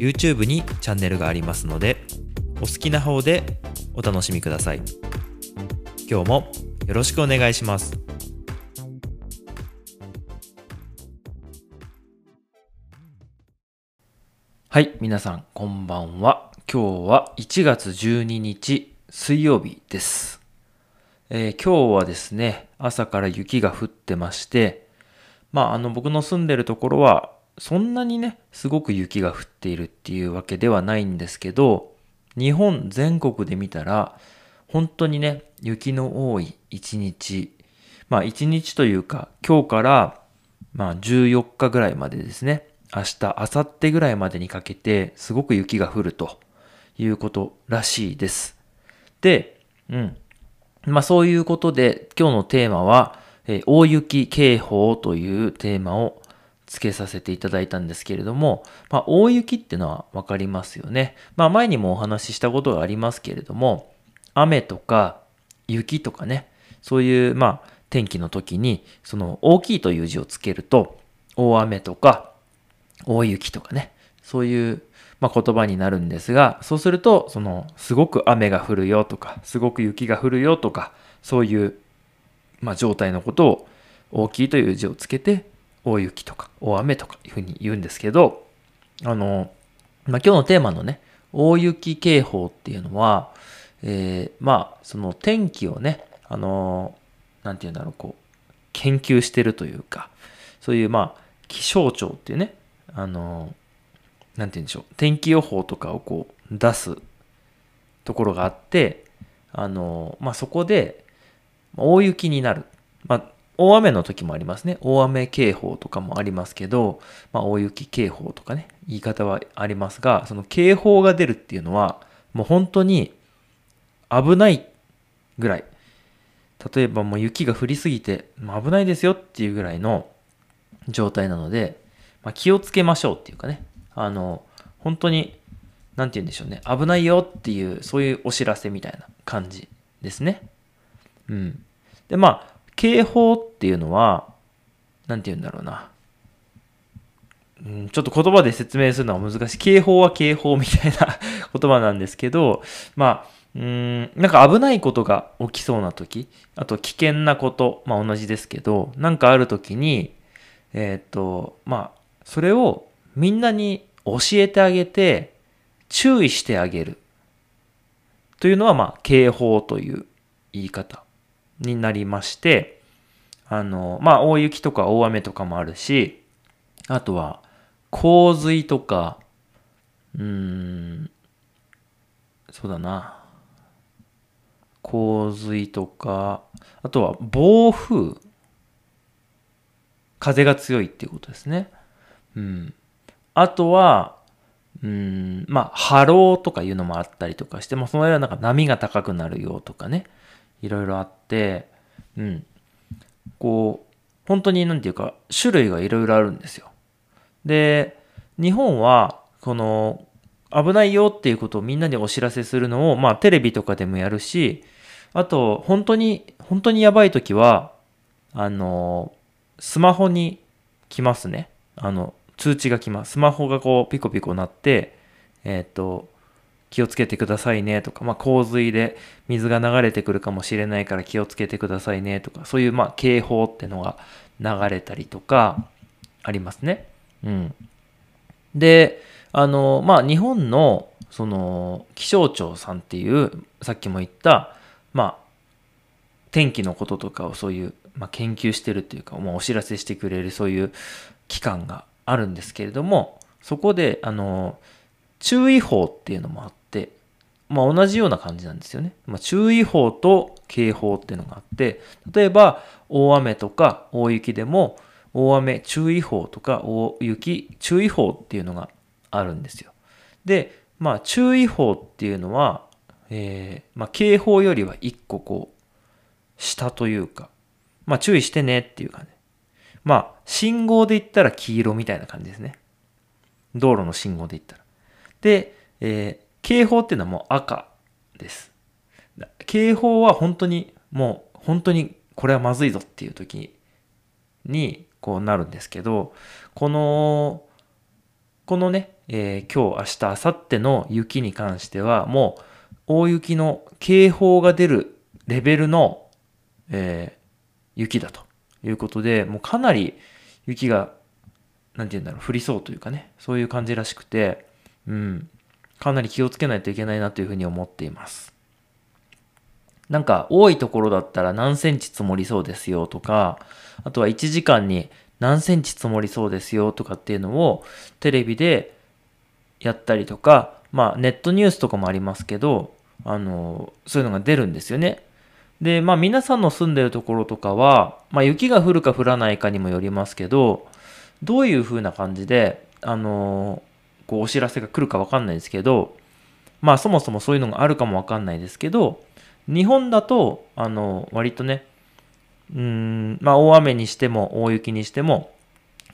YouTube にチャンネルがありますのでお好きな方でお楽しみください。今日もよろしくお願いします。はい皆さんこんばんは。今日は1月12日水曜日です、えー今日はですね朝から雪が降ってましてまああの僕の住んでるところはそんなにねすごく雪が降っているっていうわけではないんですけど日本全国で見たら本当にね雪の多い一日まあ一日というか今日からまあ14日ぐらいまでですね明日明後日ぐらいまでにかけてすごく雪が降るということらしいです。でうん。まあそういうことで今日のテーマは、え大雪警報というテーマを付けさせていただいたんですけれども、まあ大雪ってのはわかりますよね。まあ前にもお話ししたことがありますけれども、雨とか雪とかね、そういうまあ天気の時にその大きいという字をつけると大雨とか大雪とかね、そういう、まあ、言葉になるんですが、そうすると、その、すごく雨が降るよとか、すごく雪が降るよとか、そういう、まあ、状態のことを大きいという字をつけて、大雪とか大雨とかいうふうに言うんですけど、あの、まあ、今日のテーマのね、大雪警報っていうのは、えーまあ、その天気をね、あの、なんて言うんだろう、こう、研究してるというか、そういう、まあ、気象庁っていうね、あの、なんて言うんでしょう、天気予報とかをこう出すところがあって、あの、まあ、そこで大雪になる。まあ、大雨の時もありますね。大雨警報とかもありますけど、まあ、大雪警報とかね、言い方はありますが、その警報が出るっていうのは、もう本当に危ないぐらい。例えばもう雪が降りすぎて、危ないですよっていうぐらいの状態なので、まあ、気をつけましょうっていうかね、あの、本当に、なんて言うんでしょうね、危ないよっていう、そういうお知らせみたいな感じですね。うん。で、まあ、警報っていうのは、なんて言うんだろうな。うん、ちょっと言葉で説明するのは難しい。警報は警報みたいな 言葉なんですけど、まあ、うーん、なんか危ないことが起きそうな時、あと危険なこと、まあ同じですけど、なんかある時に、えーっと、まあ、それをみんなに教えてあげて、注意してあげる。というのは、まあ、警報という言い方になりまして、あの、まあ、大雪とか大雨とかもあるし、あとは、洪水とか、うーん、そうだな。洪水とか、あとは暴風。風が強いっていうことですね。うん。あとは、うん、まあ、波浪とかいうのもあったりとかして、まあ、その間はなんか波が高くなるよとかね、いろいろあって、うん。こう、本当になんていうか、種類がいろいろあるんですよ。で、日本は、この、危ないよっていうことをみんなにお知らせするのを、まあ、テレビとかでもやるし、あと、本当に、本当にやばい時は、あの、スマホに来ますね。あの、通知が来ます。スマホがこう、ピコピコ鳴って、えっ、と、気をつけてくださいねとか、まあ、洪水で水が流れてくるかもしれないから気をつけてくださいねとか、そういう、まあ、警報ってのが流れたりとか、ありますね。うん。で、あの、まあ、日本の、その、気象庁さんっていう、さっきも言った、まあ、天気のこととかをそういう、まあ、研究してるっていうか、まあ、お知らせしてくれるそういう機関があるんですけれども、そこで、あの、注意報っていうのもあっ、まあ、同じような感じなんですよね。まあ、注意報と警報っていうのがあって、例えば、大雨とか大雪でも、大雨注意報とか大雪注意報っていうのがあるんですよ。で、まあ注意報っていうのは、えー、まあ警報よりは一個こう、下というか、まあ注意してねっていう感じ。まあ信号で言ったら黄色みたいな感じですね。道路の信号で言ったら。で、えー、警報っていうのはもう赤です。警報は本当にもう本当にこれはまずいぞっていう時にこうなるんですけど、この、このね、えー、今日、明日、明後日の雪に関しては、もう大雪の警報が出るレベルの、えー、雪だということで、もうかなり雪が、なんて言うんだろう、降りそうというかね、そういう感じらしくて、うん、かなり気をつけないといけないなというふうに思っています。なんか多いところだったら何センチ積もりそうですよとか、あとは1時間に何センチ積もりそうですよとかっていうのをテレビでやったりとか、まあネットニュースとかもありますけど、あの、そういうのが出るんですよね。で、まあ皆さんの住んでるところとかは、まあ雪が降るか降らないかにもよりますけど、どういう風な感じで、あの、こうお知らせが来るかわかんないですけど、まあそもそもそういうのがあるかもわかんないですけど、日本だと、あの、割とね、うん、まあ、大雨にしても、大雪にしても、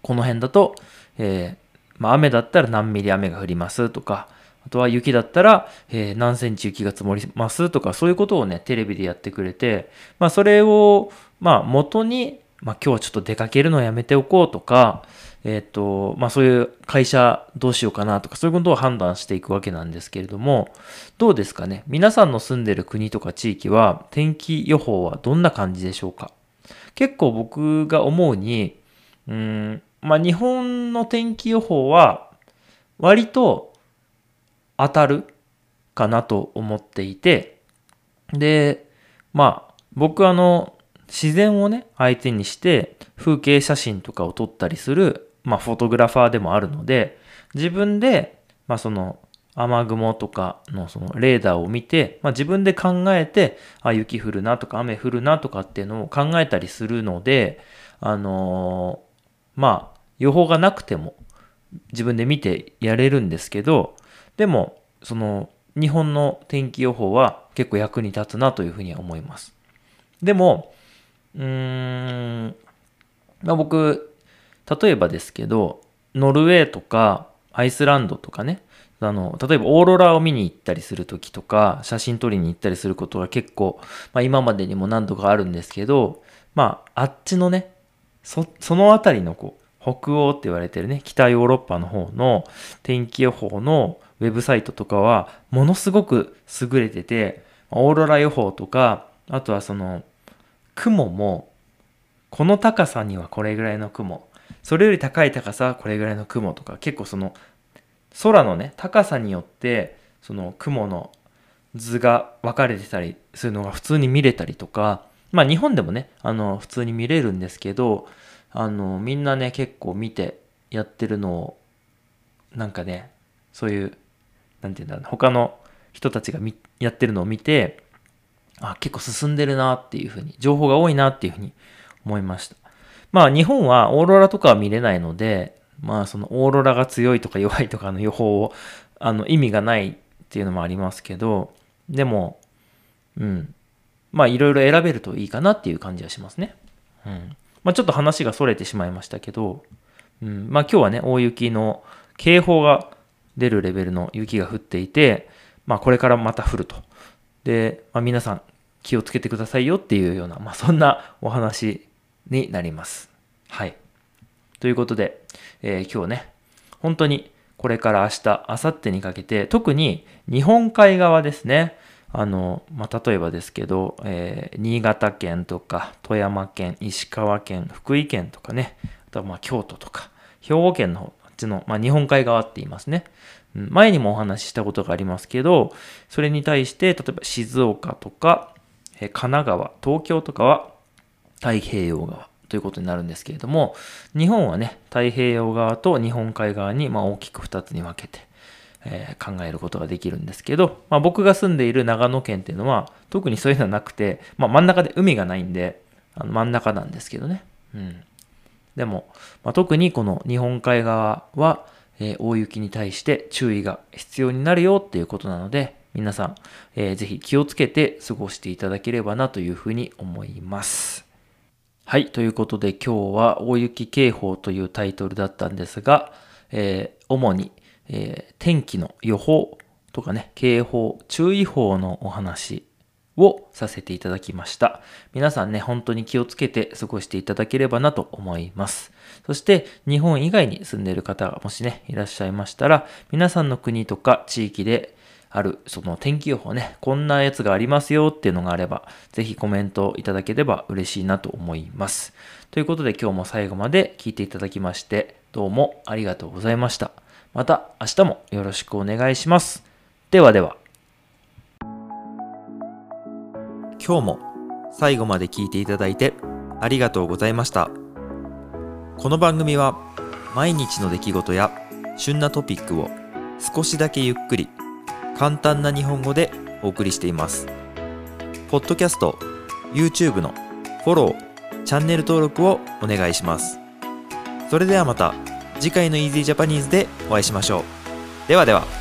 この辺だと、えー、まあ、雨だったら何ミリ雨が降りますとか、あとは雪だったら、えー、何センチ雪が積もりますとか、そういうことをね、テレビでやってくれて、まあ、それを、まあ、元に、まあ、今日はちょっと出かけるのをやめておこうとか、えっ、と、まあそういう会社どうしようかなとかそういうことを判断していくわけなんですけれども、どうですかね？皆さんの住んでる国とか地域は天気予報はどんな感じでしょうか？結構僕が思うに、うん、まあ日本の天気予報は割と当たるかなと思っていて、で、まあ僕あの自然をね相手にして風景写真とかを撮ったりするまあ、フォトグラファーでもあるので、自分で、まあ、その、雨雲とかのそのレーダーを見て、まあ、自分で考えて、あ、雪降るなとか雨降るなとかっていうのを考えたりするので、あのー、まあ、予報がなくても自分で見てやれるんですけど、でも、その、日本の天気予報は結構役に立つなというふうには思います。でも、うーん、まあ、僕、例えばですけど、ノルウェーとかアイスランドとかね、あの、例えばオーロラを見に行ったりするときとか、写真撮りに行ったりすることが結構、まあ今までにも何度かあるんですけど、まああっちのね、そ、そのあたりのこう、北欧って言われてるね、北ヨーロッパの方の天気予報のウェブサイトとかは、ものすごく優れてて、オーロラ予報とか、あとはその、雲も、この高さにはこれぐらいの雲、それより高い高さはこれぐらいの雲とか結構その空のね高さによってその雲の図が分かれてたりするのが普通に見れたりとかまあ日本でもねあの普通に見れるんですけどあのみんなね結構見てやってるのをなんかねそういう何て言うんだろう他の人たちがやってるのを見てあ結構進んでるなっていうふうに情報が多いなっていうふうに思いました。まあ日本はオーロラとかは見れないので、まあそのオーロラが強いとか弱いとかの予報を、あの意味がないっていうのもありますけど、でも、うん。まあいろいろ選べるといいかなっていう感じはしますね。うん。まあちょっと話が逸れてしまいましたけど、うん。まあ今日はね、大雪の警報が出るレベルの雪が降っていて、まあこれからまた降ると。で、まあ皆さん気をつけてくださいよっていうような、まあそんなお話になります。はい。ということで、えー、今日ね、本当にこれから明日、明後日にかけて、特に日本海側ですね。あの、まあ、例えばですけど、えー、新潟県とか、富山県、石川県、福井県とかね、あとはま京都とか、兵庫県の方、あっちの、まあ、日本海側って言いますね。前にもお話ししたことがありますけど、それに対して、例えば静岡とか、え神奈川、東京とかは太平洋側ということになるんですけれども、日本はね、太平洋側と日本海側にま大きく2つに分けて、えー、考えることができるんですけど、まあ、僕が住んでいる長野県っていうのは特にそういうのはなくて、まあ、真ん中で海がないんで、あの真ん中なんですけどね。うん。でも、まあ、特にこの日本海側は、えー、大雪に対して注意が必要になるよっていうことなので、皆さん、えー、ぜひ気をつけて過ごしていただければなというふうに思います。はい。ということで今日は大雪警報というタイトルだったんですが、えー、主に、えー、天気の予報とかね、警報、注意報のお話をさせていただきました。皆さんね、本当に気をつけて過ごしていただければなと思います。そして日本以外に住んでいる方がもしね、いらっしゃいましたら、皆さんの国とか地域である、その天気予報ね、こんなやつがありますよっていうのがあれば、ぜひコメントいただければ嬉しいなと思います。ということで今日も最後まで聞いていただきまして、どうもありがとうございました。また明日もよろしくお願いします。ではでは。今日も最後まで聞いていただいてありがとうございました。この番組は毎日の出来事や旬なトピックを少しだけゆっくり簡単な日本語でお送りしています。ポッドキャスト、YouTube のフォロー、チャンネル登録をお願いします。それではまた次回の Easy Japanese でお会いしましょう。ではでは。